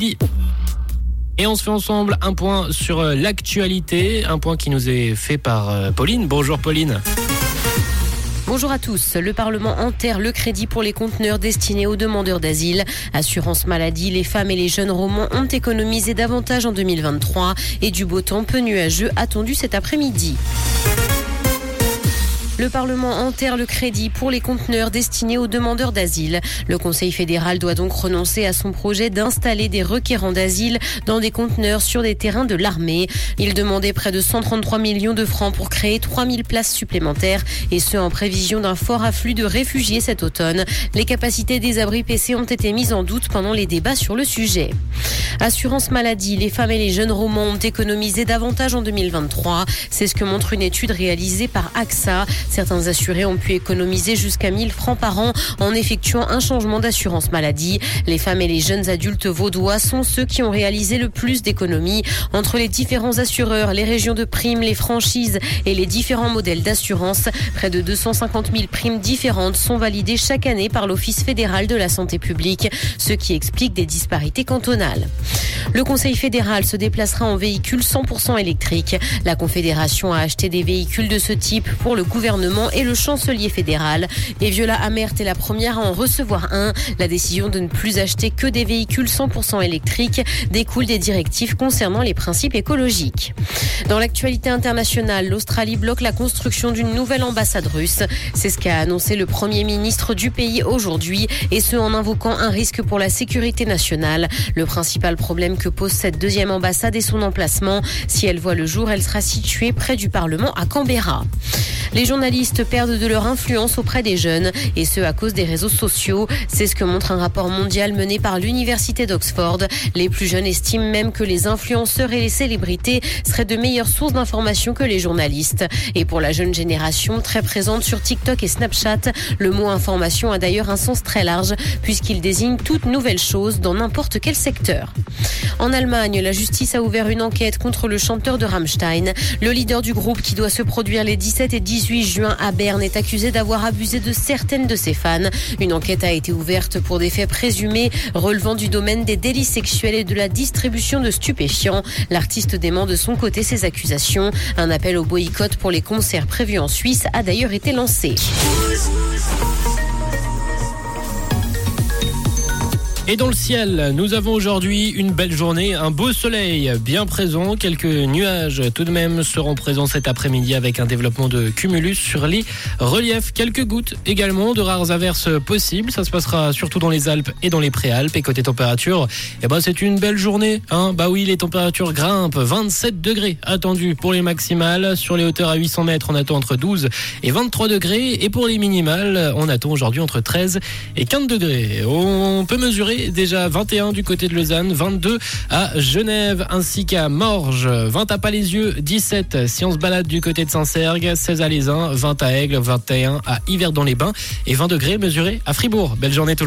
Et on se fait ensemble un point sur euh, l'actualité, un point qui nous est fait par euh, Pauline. Bonjour Pauline. Bonjour à tous. Le Parlement enterre le crédit pour les conteneurs destinés aux demandeurs d'asile. Assurance maladie, les femmes et les jeunes romans ont économisé davantage en 2023 et du beau temps peu nuageux attendu cet après-midi. Le Parlement enterre le crédit pour les conteneurs destinés aux demandeurs d'asile. Le Conseil fédéral doit donc renoncer à son projet d'installer des requérants d'asile dans des conteneurs sur des terrains de l'armée. Il demandait près de 133 millions de francs pour créer 3000 places supplémentaires et ce en prévision d'un fort afflux de réfugiés cet automne. Les capacités des abris PC ont été mises en doute pendant les débats sur le sujet. Assurance maladie, les femmes et les jeunes romans ont économisé davantage en 2023. C'est ce que montre une étude réalisée par AXA. Certains assurés ont pu économiser jusqu'à 1000 francs par an en effectuant un changement d'assurance maladie. Les femmes et les jeunes adultes vaudois sont ceux qui ont réalisé le plus d'économies entre les différents assureurs, les régions de primes, les franchises et les différents modèles d'assurance. Près de 250 000 primes différentes sont validées chaque année par l'Office fédéral de la santé publique, ce qui explique des disparités cantonales. Le Conseil fédéral se déplacera en véhicule 100% électrique. La Confédération a acheté des véhicules de ce type pour le gouvernement et le chancelier fédéral. Et Viola Amert est la première à en recevoir un. La décision de ne plus acheter que des véhicules 100% électriques découle des directives concernant les principes écologiques. Dans l'actualité internationale, l'Australie bloque la construction d'une nouvelle ambassade russe. C'est ce qu'a annoncé le Premier ministre du pays aujourd'hui, et ce en invoquant un risque pour la sécurité nationale. Le principal problème que pose cette deuxième ambassade est son emplacement. Si elle voit le jour, elle sera située près du Parlement à Canberra. Les journalistes perdent de leur influence auprès des jeunes, et ce à cause des réseaux sociaux. C'est ce que montre un rapport mondial mené par l'Université d'Oxford. Les plus jeunes estiment même que les influenceurs et les célébrités seraient de meilleures sources d'informations que les journalistes. Et pour la jeune génération, très présente sur TikTok et Snapchat, le mot information a d'ailleurs un sens très large, puisqu'il désigne toute nouvelle chose dans n'importe quel secteur. En Allemagne, la justice a ouvert une enquête contre le chanteur de Rammstein. Le leader du groupe qui doit se produire les 17 et 18 juin à Berne est accusé d'avoir abusé de certaines de ses fans. Une enquête a été ouverte pour des faits présumés relevant du domaine des délits sexuels et de la distribution de stupéfiants. L'artiste dément de son côté ces accusations. Un appel au boycott pour les concerts prévus en Suisse a d'ailleurs été lancé. Et dans le ciel, nous avons aujourd'hui une belle journée, un beau soleil bien présent. Quelques nuages tout de même seront présents cet après-midi avec un développement de cumulus sur les reliefs. Quelques gouttes également, de rares averses possibles. Ça se passera surtout dans les Alpes et dans les Préalpes. Et côté température, eh ben c'est une belle journée. Hein bah oui, les températures grimpent. 27 degrés attendus pour les maximales. Sur les hauteurs à 800 mètres, on attend entre 12 et 23 degrés. Et pour les minimales, on attend aujourd'hui entre 13 et 15 degrés. On peut mesurer déjà 21 du côté de Lausanne, 22 à Genève ainsi qu'à Morges, 20 à Palaisieux, 17 si on se balade du côté de Saint-Sergue, 16 à Lézin, 20 à Aigle, 21 à Yverdon-les-Bains et 20 degrés mesurés à Fribourg. Belle journée tout le monde.